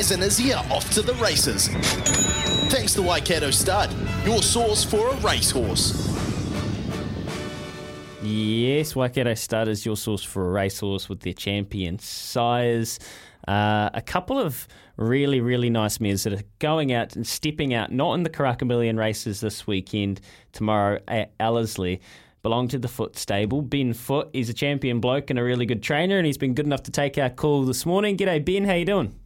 Bears and Izzy are off to the races. Thanks to Waikato Stud, your source for a racehorse. Yes, Waikato Stud is your source for a racehorse with their champion sires. Uh, a couple of really, really nice mares that are going out and stepping out, not in the Karaka races this weekend, tomorrow at Ellerslie. Belong to the Foote stable. Ben Foote, is a champion bloke and a really good trainer, and he's been good enough to take our call this morning. G'day, Ben. How you doing?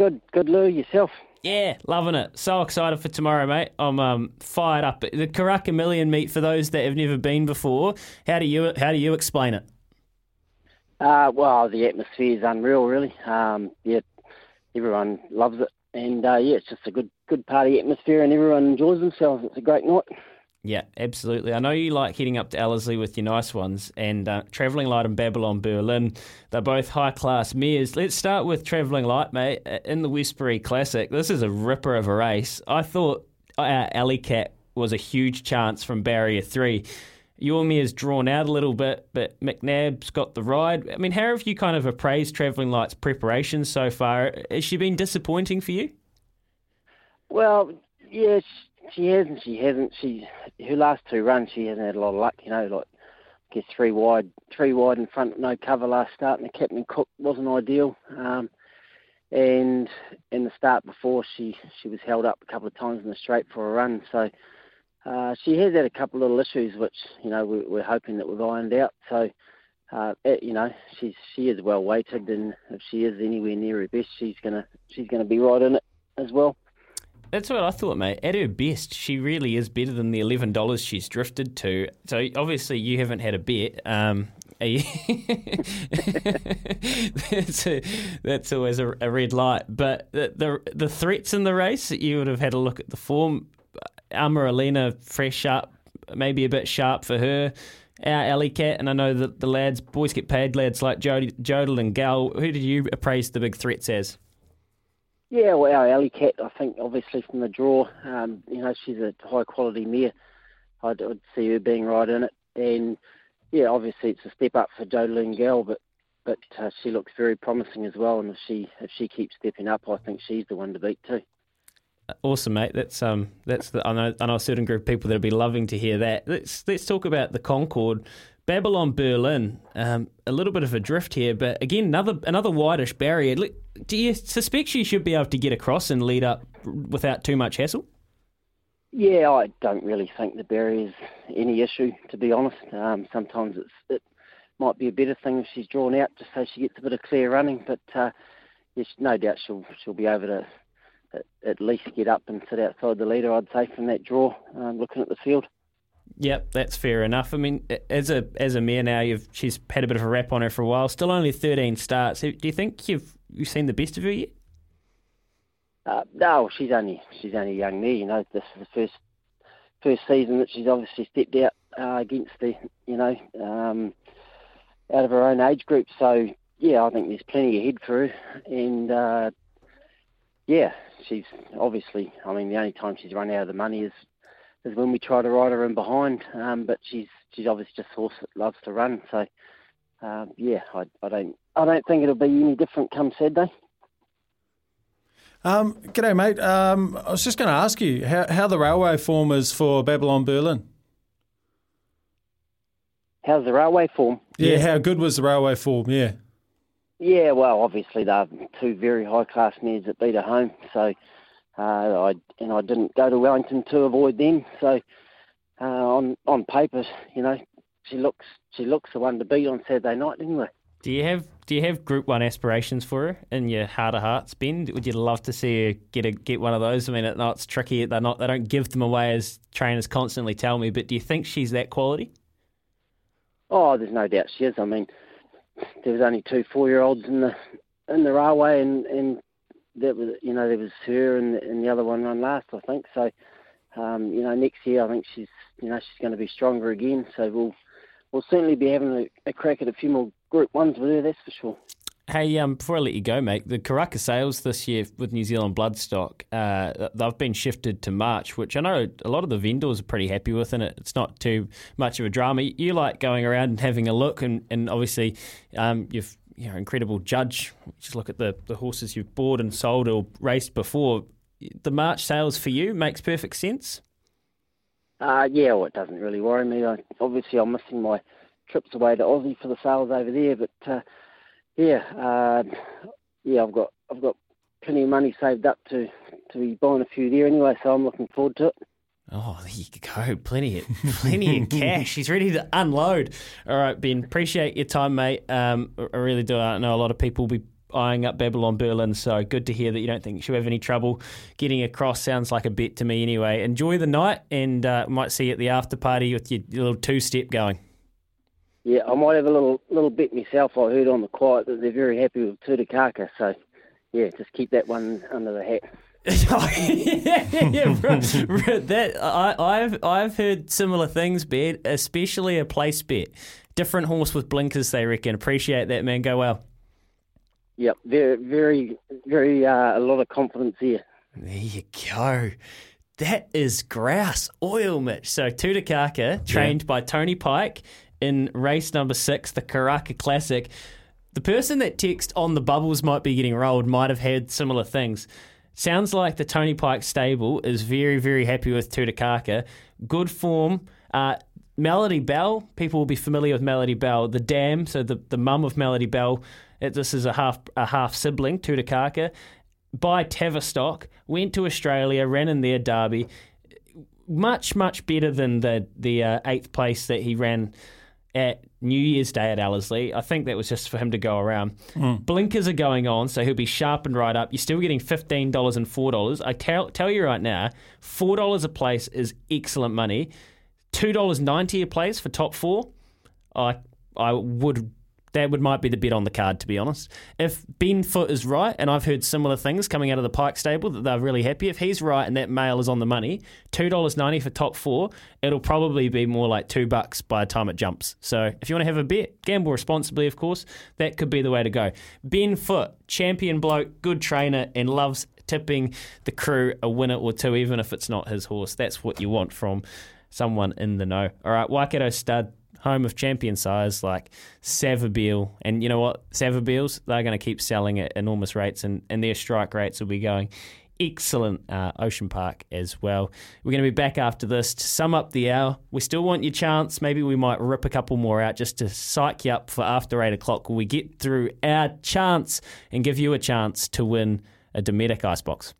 Good, good, Lou. Yourself? Yeah, loving it. So excited for tomorrow, mate. I'm um, fired up. The Karaka Million meet for those that have never been before. How do you how do you explain it? Uh, well, the atmosphere is unreal, really. Um, yeah, everyone loves it, and uh, yeah, it's just a good good party atmosphere, and everyone enjoys themselves. It's a great night. Yeah, absolutely. I know you like heading up to Ellerslie with your nice ones and uh, Travelling Light and Babylon Berlin. They're both high class mares. Let's start with Travelling Light, mate. In the Westbury Classic, this is a ripper of a race. I thought uh, Alley Cat was a huge chance from barrier three. Your mare's drawn out a little bit, but McNabb's got the ride. I mean, how have you kind of appraised Travelling Light's preparation so far? Has she been disappointing for you? Well, yes, she hasn't. She hasn't. She her last two runs, she hasn't had a lot of luck. You know, like I guess three wide, three wide in front, no cover last start, and the captain Cook wasn't ideal. Um, and in the start before, she she was held up a couple of times in the straight for a run. So uh, she has had a couple of little issues, which you know we, we're hoping that we've ironed out. So. Uh, it, you know, she's she is well weighted, and if she is anywhere near her best, she's gonna she's gonna be right in it as well. That's what I thought, mate. At her best, she really is better than the eleven dollars she's drifted to. So obviously, you haven't had a bet. Um, that's, a, that's always a, a, red light. But the, the, the threats in the race, you would have had a look at the form. Amaralina, fresh up, maybe a bit sharp for her. Our Alley Cat, and I know that the lads, boys get paid, lads like Jodel and Gal. Who did you appraise the big threats as? Yeah, well, our Alley Cat, I think, obviously from the draw, um, you know, she's a high quality mare. I'd, I'd, see her being right in it, and yeah, obviously it's a step up for Jodie Gell, but but uh, she looks very promising as well. And if she if she keeps stepping up, I think she's the one to beat too. Awesome, mate. That's um, that's the, I know I know a certain group of people that'll be loving to hear that. Let's let's talk about the Concord. Babylon Berlin, um, a little bit of a drift here, but again, another another whitish barrier. Do you suspect she should be able to get across and lead up without too much hassle? Yeah, I don't really think the barrier's any issue, to be honest. Um, sometimes it's, it might be a better thing if she's drawn out, just so she gets a bit of clear running. But uh, yes, no doubt she'll she'll be able to at, at least get up and sit outside the leader. I'd say from that draw, um, looking at the field. Yep, that's fair enough. I mean, as a as a mare now, you've she's had a bit of a rap on her for a while. Still only thirteen starts. Do you think you've you've seen the best of her yet? Uh, no, she's only she's only young mare. You know, this is the first first season that she's obviously stepped out uh, against the you know um, out of her own age group. So yeah, I think there's plenty ahead for her, and uh, yeah, she's obviously. I mean, the only time she's run out of the money is is when we try to ride her in behind. Um, but she's she's obviously just a horse that loves to run. So um, yeah, I, I don't I don't think it'll be any different come Saturday. Um, g'day, mate. Um, I was just going to ask you how, how the railway form is for Babylon Berlin. How's the railway form? Yeah, how good was the railway form? Yeah. Yeah, well, obviously they're two very high class mares that beat her home. So, I and I didn't go to Wellington to avoid them. So, uh, on on paper, you know, she looks she looks the one to beat on Saturday night anyway. Do you have Do you have Group One aspirations for her in your heart of hearts, Ben? Would you love to see her get a get one of those? I mean, it, no, it's tricky. They're not. They don't give them away as trainers constantly tell me. But do you think she's that quality? Oh, there's no doubt she is. I mean, there was only two four-year-olds in the in the railway, and and that was you know there was her and and the other one run last, I think. So, um, you know, next year I think she's you know she's going to be stronger again. So we'll we'll certainly be having a, a crack at a few more Group Ones with her. That's for sure. Hey, um, before I let you go, mate, the Karaka sales this year with New Zealand Bloodstock, uh, they've been shifted to March, which I know a lot of the vendors are pretty happy with, and it. it's not too much of a drama. You like going around and having a look, and, and obviously um, you've you know incredible judge. Just look at the, the horses you've bought and sold or raced before. The March sales for you makes perfect sense. Uh, yeah, well, it doesn't really worry me. I, obviously, I'm missing my trips away to Aussie for the sales over there, but. Uh, yeah, uh, yeah, I've got I've got plenty of money saved up to to be buying a few there anyway, so I'm looking forward to it. Oh, there you go. Plenty of plenty of cash. He's ready to unload. All right, Ben. Appreciate your time, mate. Um, I really do. I know a lot of people will be eyeing up Babylon Berlin, so good to hear that you don't think she'll have any trouble getting across. Sounds like a bet to me anyway. Enjoy the night, and uh, might see you at the after party with your, your little two step going. Yeah, I might have a little little bit myself. I heard on the quiet that they're very happy with Tutakaka, so yeah, just keep that one under the hat. yeah, yeah, that I, I've I've heard similar things, bet, especially a place bet. Different horse with blinkers, they reckon. Appreciate that, man. Go well. Yep, very, very, very. Uh, a lot of confidence here. There you go. That is grouse oil, Mitch. So Tutakaka, trained yeah. by Tony Pike in race number six, the Karaka Classic. The person that texted on the bubbles might be getting rolled might have had similar things. Sounds like the Tony Pike stable is very, very happy with Tutakaka. Good form. Uh, Melody Bell, people will be familiar with Melody Bell. The dam, so the, the mum of Melody Bell, it, this is a half a half sibling, Tutakaka. By Tavistock, went to Australia, ran in their derby. Much, much better than the the uh, eighth place that he ran at New Year's Day at Ellerslie. I think that was just for him to go around. Mm. Blinkers are going on, so he'll be sharpened right up. You're still getting $15 and $4. I tell, tell you right now, $4 a place is excellent money. $2.90 a place for top four. I I would that would might be the bet on the card, to be honest. If Ben Foote is right, and I've heard similar things coming out of the Pike stable that they're really happy. If he's right and that mail is on the money, two dollars ninety for top four, it'll probably be more like two bucks by the time it jumps. So if you want to have a bet, gamble responsibly, of course. That could be the way to go. Ben Foote, champion bloke, good trainer, and loves tipping the crew a winner or two, even if it's not his horse. That's what you want from someone in the know. All right, Waikato stud home of champion size like Savabeel. And you know what? Savabeels, they're going to keep selling at enormous rates, and, and their strike rates will be going excellent uh, Ocean Park as well. We're going to be back after this to sum up the hour. We still want your chance. Maybe we might rip a couple more out just to psych you up for after 8 o'clock. We get through our chance and give you a chance to win a Dometic Icebox?